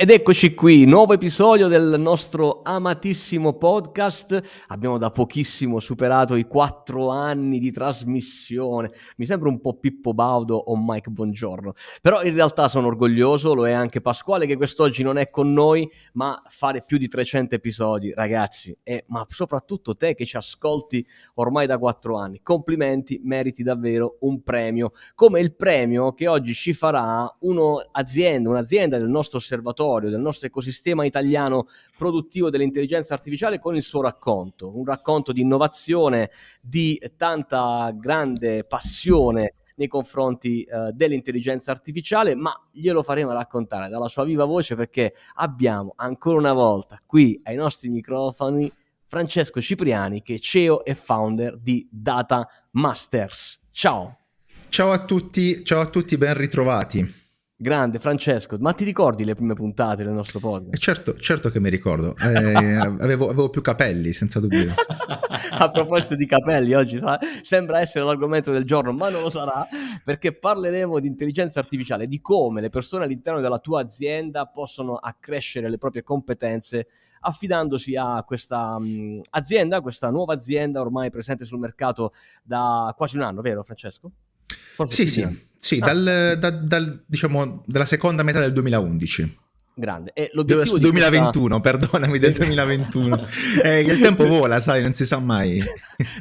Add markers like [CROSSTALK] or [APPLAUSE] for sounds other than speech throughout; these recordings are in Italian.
Ed eccoci qui, nuovo episodio del nostro amatissimo podcast. Abbiamo da pochissimo superato i quattro anni di trasmissione. Mi sembra un po' Pippo Baudo o Mike Buongiorno. Però in realtà sono orgoglioso, lo è anche Pasquale che quest'oggi non è con noi, ma fare più di 300 episodi, ragazzi, e, ma soprattutto te che ci ascolti ormai da quattro anni. Complimenti, meriti davvero un premio, come il premio che oggi ci farà un'azienda, un'azienda del nostro osservatorio territorio, del nostro ecosistema italiano produttivo dell'intelligenza artificiale con il suo racconto, un racconto di innovazione, di tanta grande passione nei confronti uh, dell'intelligenza artificiale, ma glielo faremo raccontare dalla sua viva voce perché abbiamo ancora una volta qui ai nostri microfoni Francesco Cipriani che è CEO e founder di Data Masters. Ciao! Ciao a tutti, ciao a tutti, ben ritrovati. Grande Francesco, ma ti ricordi le prime puntate del nostro podcast? Eh certo, certo che mi ricordo, eh, avevo, avevo, più capelli, senza dubbio. [LAUGHS] A proposito di capelli, oggi sembra essere l'argomento del giorno, ma non lo sarà, perché parleremo di intelligenza artificiale, di come le persone all'interno della tua azienda possono accrescere le proprie competenze affidandosi a questa mh, azienda, questa nuova azienda ormai presente sul mercato da quasi un anno, vero Francesco? Forse sì, sì, sì, ah. dal, da, dal, diciamo, dalla seconda metà del 2011. Grande. E l'obiettivo 2021, questa... perdonami, del 2021. [LAUGHS] eh, il tempo vola, sai, non si sa mai.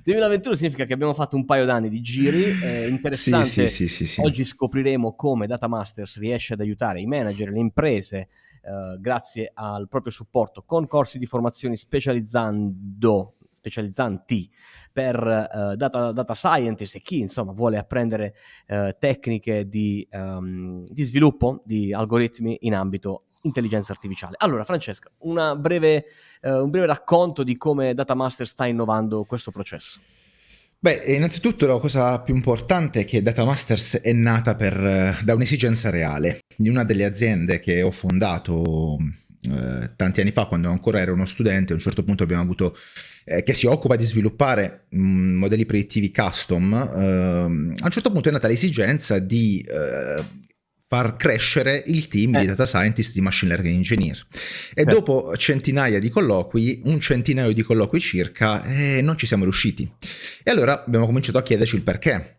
2021 significa che abbiamo fatto un paio d'anni di giri, eh, interessante. Sì, sì, sì, Oggi scopriremo come Data Masters riesce ad aiutare i manager, le imprese, eh, grazie al proprio supporto con corsi di formazione specializzando specializzanti per uh, data, data, scientist e chi insomma vuole apprendere uh, tecniche di, um, di, sviluppo di algoritmi in ambito intelligenza artificiale. Allora Francesca, breve, uh, un breve racconto di come Datamaster sta innovando questo processo. Beh, innanzitutto la cosa più importante è che Datamasters è nata per, da un'esigenza reale di una delle aziende che ho fondato eh, tanti anni fa, quando ancora ero uno studente, a un certo punto abbiamo avuto eh, che si occupa di sviluppare mh, mm, modelli predittivi custom, eh, a un certo punto è nata l'esigenza di eh, far crescere il team eh. di data scientist di machine learning engineer. E eh. dopo centinaia di colloqui, un centinaio di colloqui circa, eh, non ci siamo riusciti. E allora abbiamo cominciato a chiederci il perché.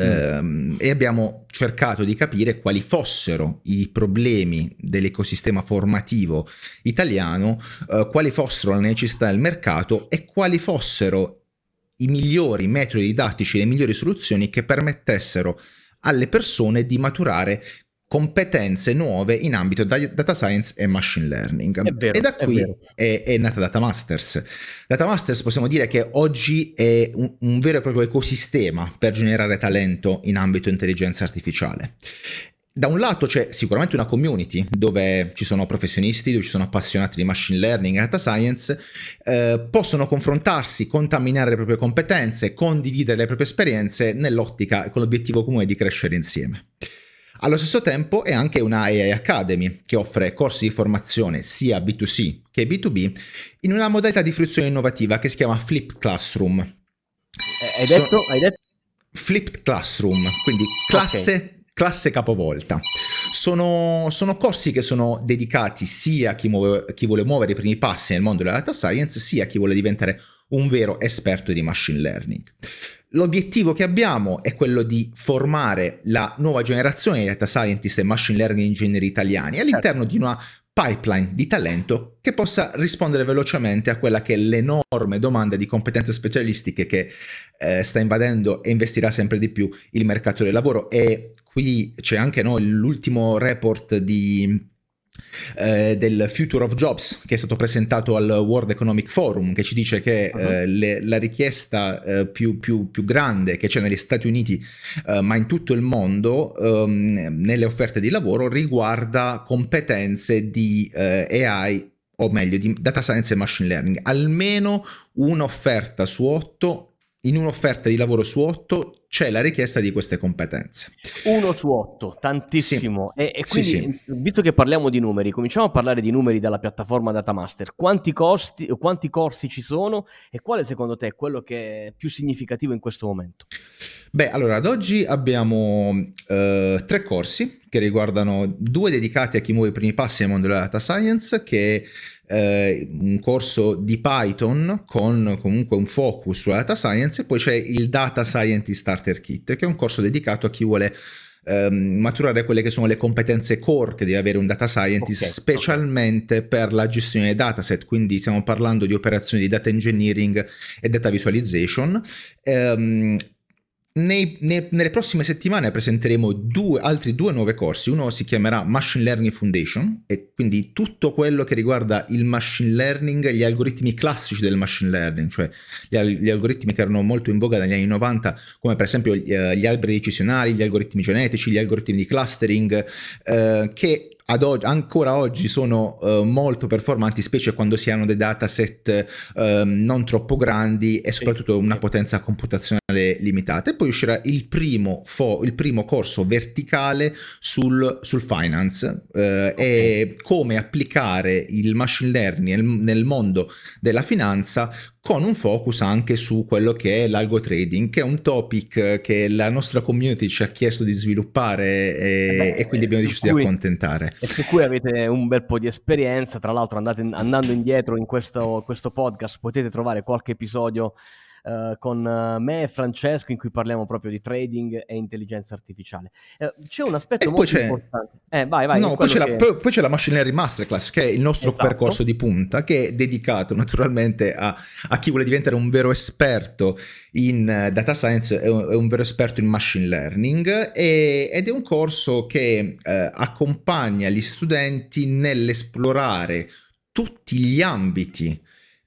Mm. e abbiamo cercato di capire quali fossero i problemi dell'ecosistema formativo italiano, uh, quali fossero le necessità del mercato e quali fossero i migliori metodi didattici, le migliori soluzioni che permettessero alle persone di maturare competenze nuove in ambito data science e machine learning. Vero, e da qui è, è, è, nata Data Masters. Data Masters possiamo dire che oggi è un, un vero e proprio ecosistema per generare talento in ambito intelligenza artificiale. Da un lato c'è sicuramente una community dove ci sono professionisti, dove ci sono appassionati di machine learning e data science, eh, possono confrontarsi, contaminare le proprie competenze, condividere le proprie esperienze nell'ottica e con l'obiettivo comune di crescere insieme. Allo stesso tempo è anche una AI Academy che offre corsi di formazione sia B2C che B2B in una modalità di fruizione innovativa che si chiama Flipped Classroom. Eh, hai detto? So, hai detto? Flipped Classroom, quindi classe, okay. classe capovolta. Sono, sono, corsi che sono dedicati sia a chi, muove, chi vuole muovere i primi passi nel mondo della data science, sia a chi vuole diventare un vero esperto di machine learning. L'obiettivo che abbiamo è quello di formare la nuova generazione di data scientist e machine learning engineer italiani all'interno certo. di una pipeline di talento che possa rispondere velocemente a quella che è l'enorme domanda di competenze specialistiche che eh, sta invadendo e investirà sempre di più il mercato del lavoro e qui c'è anche no, l'ultimo report di eh, del Future of Jobs che è stato presentato al World Economic Forum che ci dice che uh-huh. eh, le, la richiesta eh, più, più, più, grande che c'è negli Stati Uniti eh, ma in tutto il mondo ehm, nelle offerte di lavoro riguarda competenze di eh, AI o meglio di data science e machine learning almeno un'offerta su otto in un'offerta di lavoro su otto c'è la richiesta di queste competenze. Uno su otto, tantissimo. Sì. E, e, quindi, sì, sì. visto che parliamo di numeri, cominciamo a parlare di numeri dalla piattaforma Datamaster. Quanti, costi, quanti corsi ci sono e quale secondo te è quello che è più significativo in questo momento? Beh, allora, ad oggi abbiamo eh, tre corsi che riguardano due dedicati a chi muove i primi passi nel mondo della data science, che è eh, un corso di Python con comunque un focus sulla data science, e poi c'è il Data Scientist Starter Kit, che è un corso dedicato a chi vuole ehm, maturare quelle che sono le competenze core che deve avere un data scientist, okay, specialmente okay. per la gestione dei dataset, quindi stiamo parlando di operazioni di data engineering e data visualization. Um, nei, nei, nelle prossime settimane presenteremo due, altri due nuovi corsi. Uno si chiamerà Machine Learning Foundation e quindi tutto quello che riguarda il machine learning, gli algoritmi classici del machine learning, cioè gli, gli algoritmi che erano molto in voga negli anni 90, come per esempio gli, uh, gli alberi decisionali, gli algoritmi genetici, gli algoritmi di clustering, uh, che oggi, ancora oggi sono uh, molto performanti, specie quando si hanno dei dataset uh, non troppo grandi e soprattutto una potenza computazionale limitata. E poi uscirà il primo, fo- il primo corso verticale sul, sul finance uh, okay. e come applicare il machine learning nel, nel mondo della finanza con un focus anche su quello che è l'algo trading, che è un topic che la nostra community ci ha chiesto di sviluppare e, eh Beh, e quindi abbiamo deciso cui, di accontentare. E su cui avete un bel po' di esperienza, tra l'altro andate, andando indietro in questo, questo podcast potete trovare qualche episodio uh, con eh, me e Francesco in cui parliamo proprio di trading e intelligenza artificiale. Uh, c'è un aspetto e molto importante. Eh, vai, vai. No, poi c'è, che... la, poi, c'è, la, Machine Learning Masterclass, che è il nostro esatto. percorso di punta, che è dedicato naturalmente a, a, chi vuole diventare un vero esperto in data science e un, un, vero esperto in machine learning e, ed è un corso che eh, accompagna gli studenti nell'esplorare tutti gli ambiti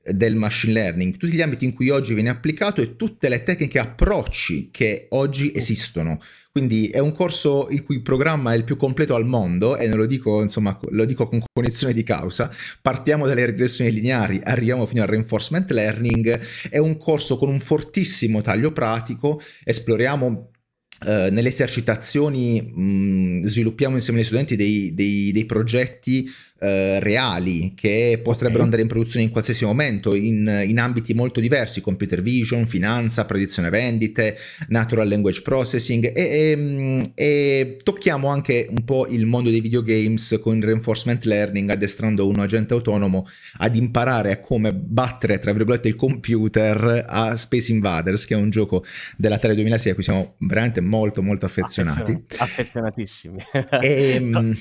del machine learning, tutti gli ambiti in cui oggi viene applicato e tutte le tecniche e approcci che oggi esistono. Quindi è un corso il cui programma è il più completo al mondo e lo dico, insomma, lo dico con cognizione di causa. Partiamo dalle regressioni lineari, arriviamo fino al reinforcement learning. È un corso con un fortissimo taglio pratico, esploriamo Uh, nelle esercitazioni mh, sviluppiamo insieme agli studenti dei, dei, dei progetti uh, reali che potrebbero andare in produzione in qualsiasi momento in, in, ambiti molto diversi, computer vision, finanza, predizione vendite, natural language processing e, e, e, tocchiamo anche un po' il mondo dei videogames con reinforcement learning addestrando un agente autonomo ad imparare a come battere tra virgolette il computer a Space Invaders che è un gioco della Tele 2006 a cui siamo veramente molto molto affezionati. Affezionatissimi. E, ehm,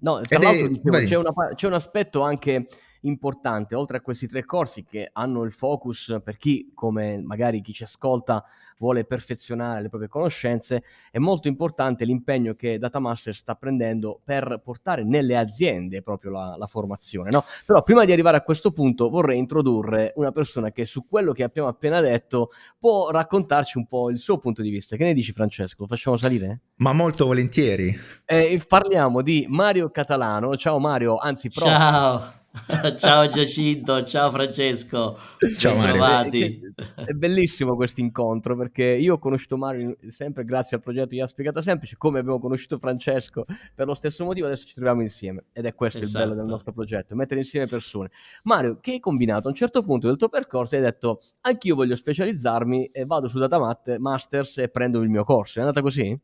no, tra l'altro dicevo, c'è, una, c'è un aspetto anche importante, oltre a questi tre corsi che hanno il focus per chi, come magari chi ci ascolta, vuole perfezionare le proprie conoscenze, è molto importante l'impegno che Datamaster sta prendendo per portare nelle aziende proprio la, la formazione. No? Però prima di arrivare a questo punto vorrei introdurre una persona che su quello che abbiamo appena detto può raccontarci un po' il suo punto di vista. Che ne dici Francesco? Lo facciamo salire? Ma molto volentieri. Eh, parliamo di Mario Catalano. Ciao Mario, anzi prof. Ciao. [LAUGHS] ciao Giacinto, ciao Francesco, ciao Mario. È, è bellissimo questo incontro perché io ho conosciuto Mario sempre grazie al progetto Io Spiegata Semplice, come abbiamo conosciuto Francesco per lo stesso motivo, adesso ci troviamo insieme ed è questo esatto. il bello del esatto. nostro progetto, mettere insieme persone. Mario, che hai combinato a un certo punto del tuo percorso hai detto anch'io voglio specializzarmi e vado su Data Masters e prendo il mio corso, è andata così?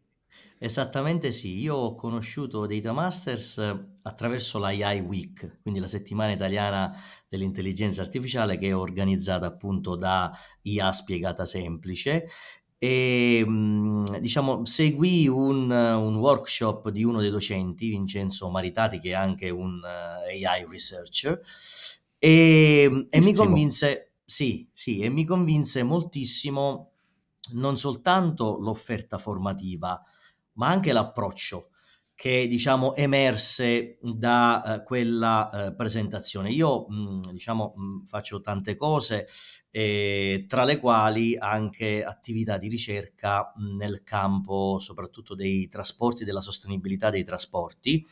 Esattamente sì, io ho conosciuto Data Masters eh, attraverso la AI Week, quindi la settimana italiana dell'intelligenza artificiale che è organizzata appunto da IA Spiegata Semplice. E diciamo seguì un, un workshop di uno dei docenti, Vincenzo Maritati, che è anche un eh, AI researcher e, e mi convinse, sì, sì, e mi convinse moltissimo non soltanto l'offerta formativa, ma anche l'approccio. Che diciamo emerse da uh, quella uh, presentazione. Io mh, diciamo mh, faccio tante cose, eh, tra le quali anche attività di ricerca mh, nel campo soprattutto dei trasporti, della sostenibilità dei trasporti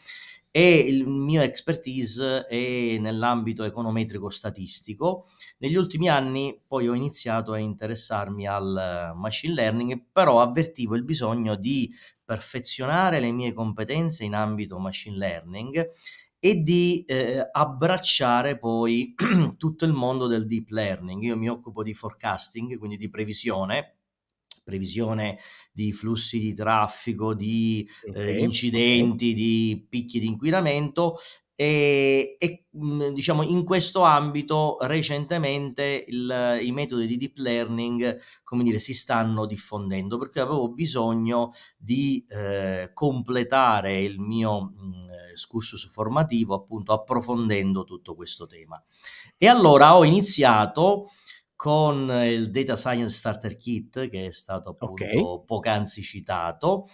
e il mio expertise è nell'ambito econometrico statistico. Negli ultimi anni poi ho iniziato a interessarmi al machine learning, però avvertivo il bisogno di perfezionare le mie competenze in ambito machine learning e di eh, abbracciare poi [CLEARS THROAT] tutto il mondo del deep learning. Io mi occupo di forecasting, quindi di previsione, previsione di flussi di traffico, di eh, okay, eh, incidenti, okay. di picchi di inquinamento e, e, diciamo in questo ambito recentemente il, i metodi di deep learning come dire si stanno diffondendo perché avevo bisogno di eh, completare il mio mh, excursus formativo appunto approfondendo tutto questo tema e allora ho iniziato con il Data Science Starter Kit che è stato appunto okay. poc'anzi citato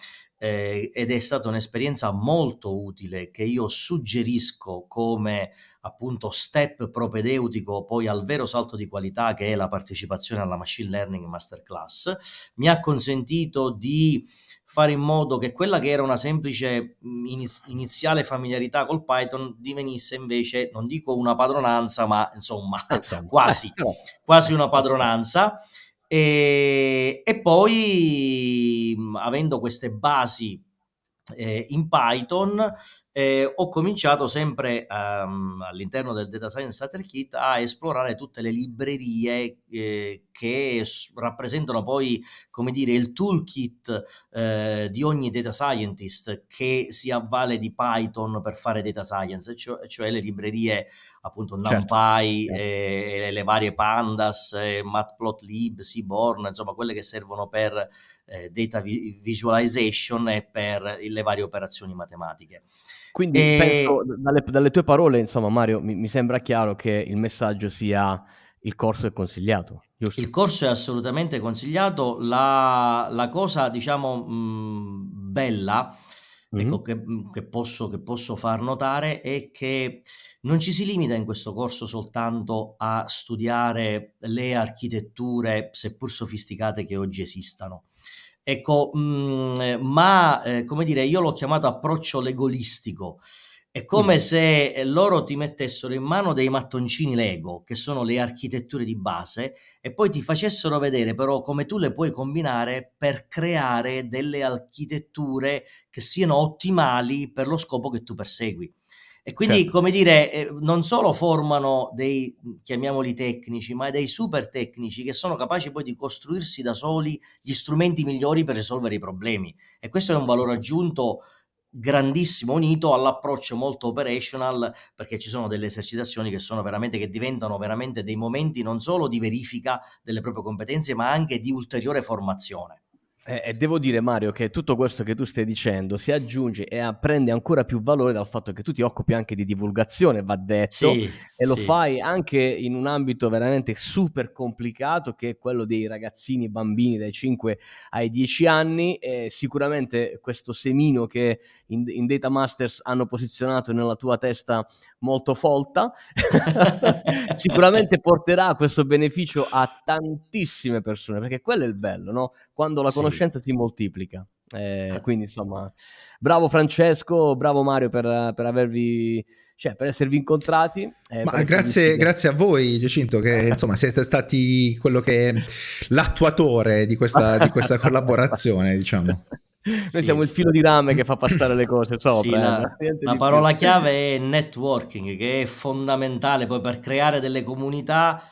eh, ed è stata un'esperienza molto utile che io suggerisco come appunto step propedeutico poi al vero salto di qualità che è la partecipazione alla machine learning masterclass mi ha consentito di fare in modo che quella che era una semplice iniz- iniziale familiarità col Python divenisse invece, non dico una padronanza, ma insomma [LAUGHS] quasi, [LAUGHS] quasi una padronanza. E, e poi, avendo queste basi eh, in Python eh, ho cominciato sempre um, all'interno del Data Science Starter Kit a esplorare tutte le librerie eh, che rappresentano poi, come dire, il toolkit eh, di ogni data scientist che si avvale di Python per fare data science, cioè, cioè le librerie appunto certo, NumPy, certo. E, le varie pandas, eh, Matplotlib, Seaborn, insomma quelle che servono per eh, data visualization e per le varie operazioni matematiche. Quindi e... penso, dalle, dalle, tue parole, insomma Mario, mi, mi sembra chiaro che il messaggio sia il corso è consigliato. Giusto? Il corso è assolutamente consigliato. La, la cosa, diciamo, mh, bella mm-hmm. ecco, che, che, posso, che posso far notare è che non ci si limita in questo corso soltanto a studiare le architetture, seppur sofisticate, che oggi esistano. Ecco, mh, ma eh, come dire, io l'ho chiamato approccio legolistico è come se eh, loro ti mettessero in mano dei mattoncini Lego, che sono le architetture di base, e poi ti facessero vedere però come tu le puoi combinare per creare delle architetture che siano ottimali per lo scopo che tu persegui. E quindi, certo. come dire, eh, non solo formano dei, chiamiamoli tecnici, ma dei super tecnici che sono capaci poi di costruirsi da soli gli strumenti migliori per risolvere i problemi. E questo è un valore aggiunto grandissimo unito all'approccio molto operational perché ci sono delle esercitazioni che sono veramente che diventano veramente dei momenti non solo di verifica delle proprie competenze ma anche di ulteriore formazione e, e devo dire, Mario, che tutto questo che tu stai dicendo si aggiunge e prende ancora più valore dal fatto che tu ti occupi anche di divulgazione, va detto, sì, e lo sì. fai anche in un ambito veramente super complicato che è quello dei ragazzini, bambini dai 5 ai 10 anni. E sicuramente questo semino che in, in Data Masters hanno posizionato nella tua testa molto folta, [LAUGHS] [LAUGHS] sicuramente porterà questo beneficio a tantissime persone, perché quello è il bello, no? Quando la conoscenza si moltiplica. Eh, quindi insomma, bravo Francesco, bravo Mario per, per avervi, cioè per esservi incontrati. Eh, Ma grazie, grazie, a voi Giacinto che [LAUGHS] insomma siete stati quello che è l'attuatore di questa, di questa [LAUGHS] collaborazione, diciamo. Noi sì. siamo il filo di rame che fa passare le cose sopra. Sì, la, eh, la parola chiave è networking, che è fondamentale poi per creare delle comunità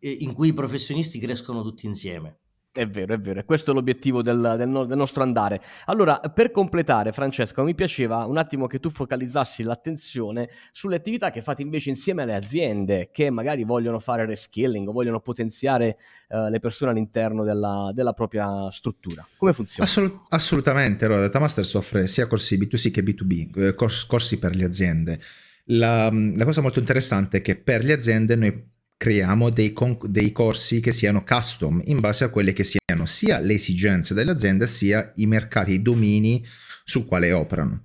eh, in cui i professionisti crescono tutti insieme. È vero, è vero, e questo è l'obiettivo del, del, no, del, nostro andare. Allora, per completare, Francesco, mi piaceva un attimo che tu focalizzassi l'attenzione sulle attività che fate invece insieme alle aziende che magari vogliono fare reskilling o vogliono potenziare uh, le persone all'interno della, della, propria struttura. Come funziona? Assolut- assolutamente, allora Datamasters offre sia corsi B2C che B2B, eh, cors- corsi per le aziende. La, la cosa molto interessante è che per le aziende noi creiamo dei, con- dei, corsi che siano custom in base a quelle che siano sia le esigenze dell'azienda sia i mercati, i domini sul quale operano.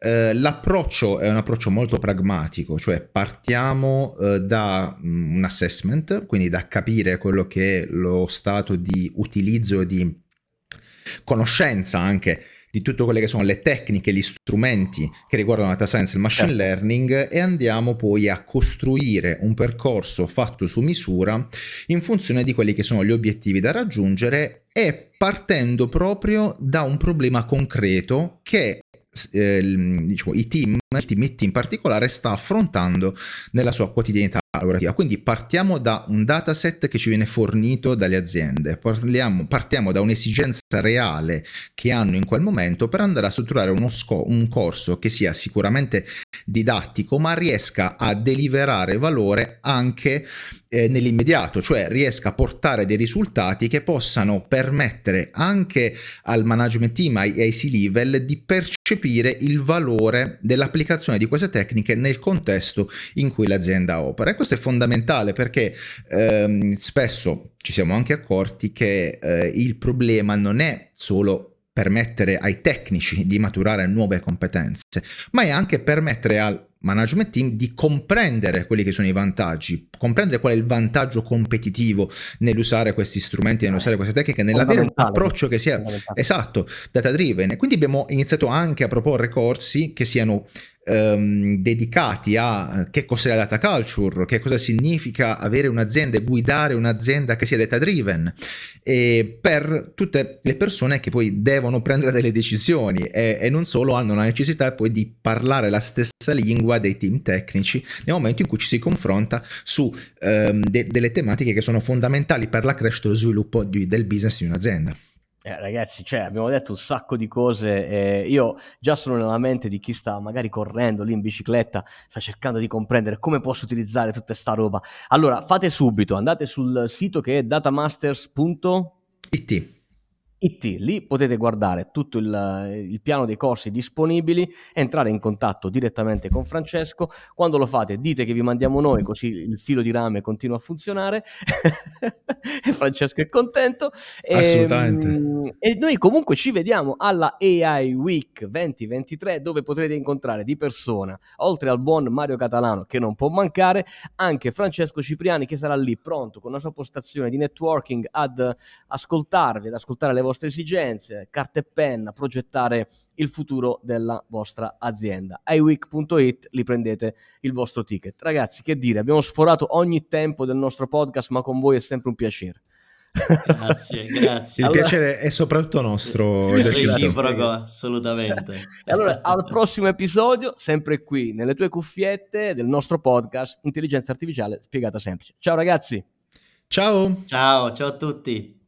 eh, l'approccio è un approccio molto pragmatico, cioè partiamo eh, da um, un assessment, quindi da capire quello che è lo stato di utilizzo e di conoscenza anche di tutte quelle che sono le tecniche, gli strumenti che riguardano data science e il machine certo. learning e andiamo poi a costruire un percorso fatto su misura in funzione di quelli che sono gli obiettivi da raggiungere e partendo proprio da un problema concreto che eh, diciamo, i team, il team IT in particolare, sta affrontando nella sua quotidianità lavorativa. Quindi partiamo da un dataset che ci viene fornito dalle aziende, Parliamo, partiamo da un'esigenza reale che hanno in quel momento per andare a strutturare uno sco- un corso che sia sicuramente didattico, ma riesca a deliverare valore anche eh, nell'immediato, cioè riesca a portare dei risultati che possano permettere anche al management team, ai, ai C-level, di percepire il valore dell'applicazione di queste tecniche nel contesto in cui l'azienda opera. E questo è fondamentale perché ehm, spesso ci siamo anche accorti che eh, il problema non è solo permettere ai tecnici di maturare nuove competenze, ma è anche permettere al management team di comprendere quelli che sono i vantaggi, comprendere qual è il vantaggio competitivo nell'usare questi strumenti, nell'usare queste tecniche, nell'avere un approccio che sia esatto, data driven. Quindi abbiamo iniziato anche a proporre corsi che siano ehm, dedicati a che cos'è la data culture, che cosa significa avere un'azienda e guidare un'azienda che sia data driven per tutte le persone che poi devono prendere delle decisioni e, e non solo hanno la necessità poi di parlare la stessa lingua dei team tecnici nel momento in cui ci si confronta su ehm, de- delle tematiche che sono fondamentali per la crescita e lo sviluppo di, del business di un'azienda. Eh, ragazzi, cioè, abbiamo detto un sacco di cose. Eh, io già sono nella mente di chi sta magari correndo lì in bicicletta, sta cercando di comprendere come posso utilizzare tutta sta roba. Allora, fate subito, andate sul sito che è datamasters.it IT. Lì potete guardare tutto il, il, piano dei corsi disponibili, entrare in contatto direttamente con Francesco. Quando lo fate, dite che vi mandiamo noi, così il filo di rame continua a funzionare. [LAUGHS] Francesco è contento. Ehm, Assolutamente. E, e, noi comunque ci vediamo alla AI Week 2023, dove potrete incontrare di persona, oltre al buon Mario Catalano, che non può mancare, anche Francesco Cipriani, che sarà lì pronto con la sua postazione di networking ad ascoltarvi, ad ascoltare le vostre vostre esigenze, carta e penna, progettare il futuro della vostra azienda. iWeek.it li prendete il vostro ticket. Ragazzi, che dire, abbiamo sforato ogni tempo del nostro podcast, ma con voi è sempre un piacere. Grazie, [LAUGHS] grazie. Il allora... piacere è soprattutto nostro. Reciproco, assolutamente. E allora, al prossimo episodio, sempre qui, nelle tue cuffiette del nostro podcast Intelligenza Artificiale Spiegata Semplice. Ciao ragazzi. Ciao. Ciao, ciao a tutti.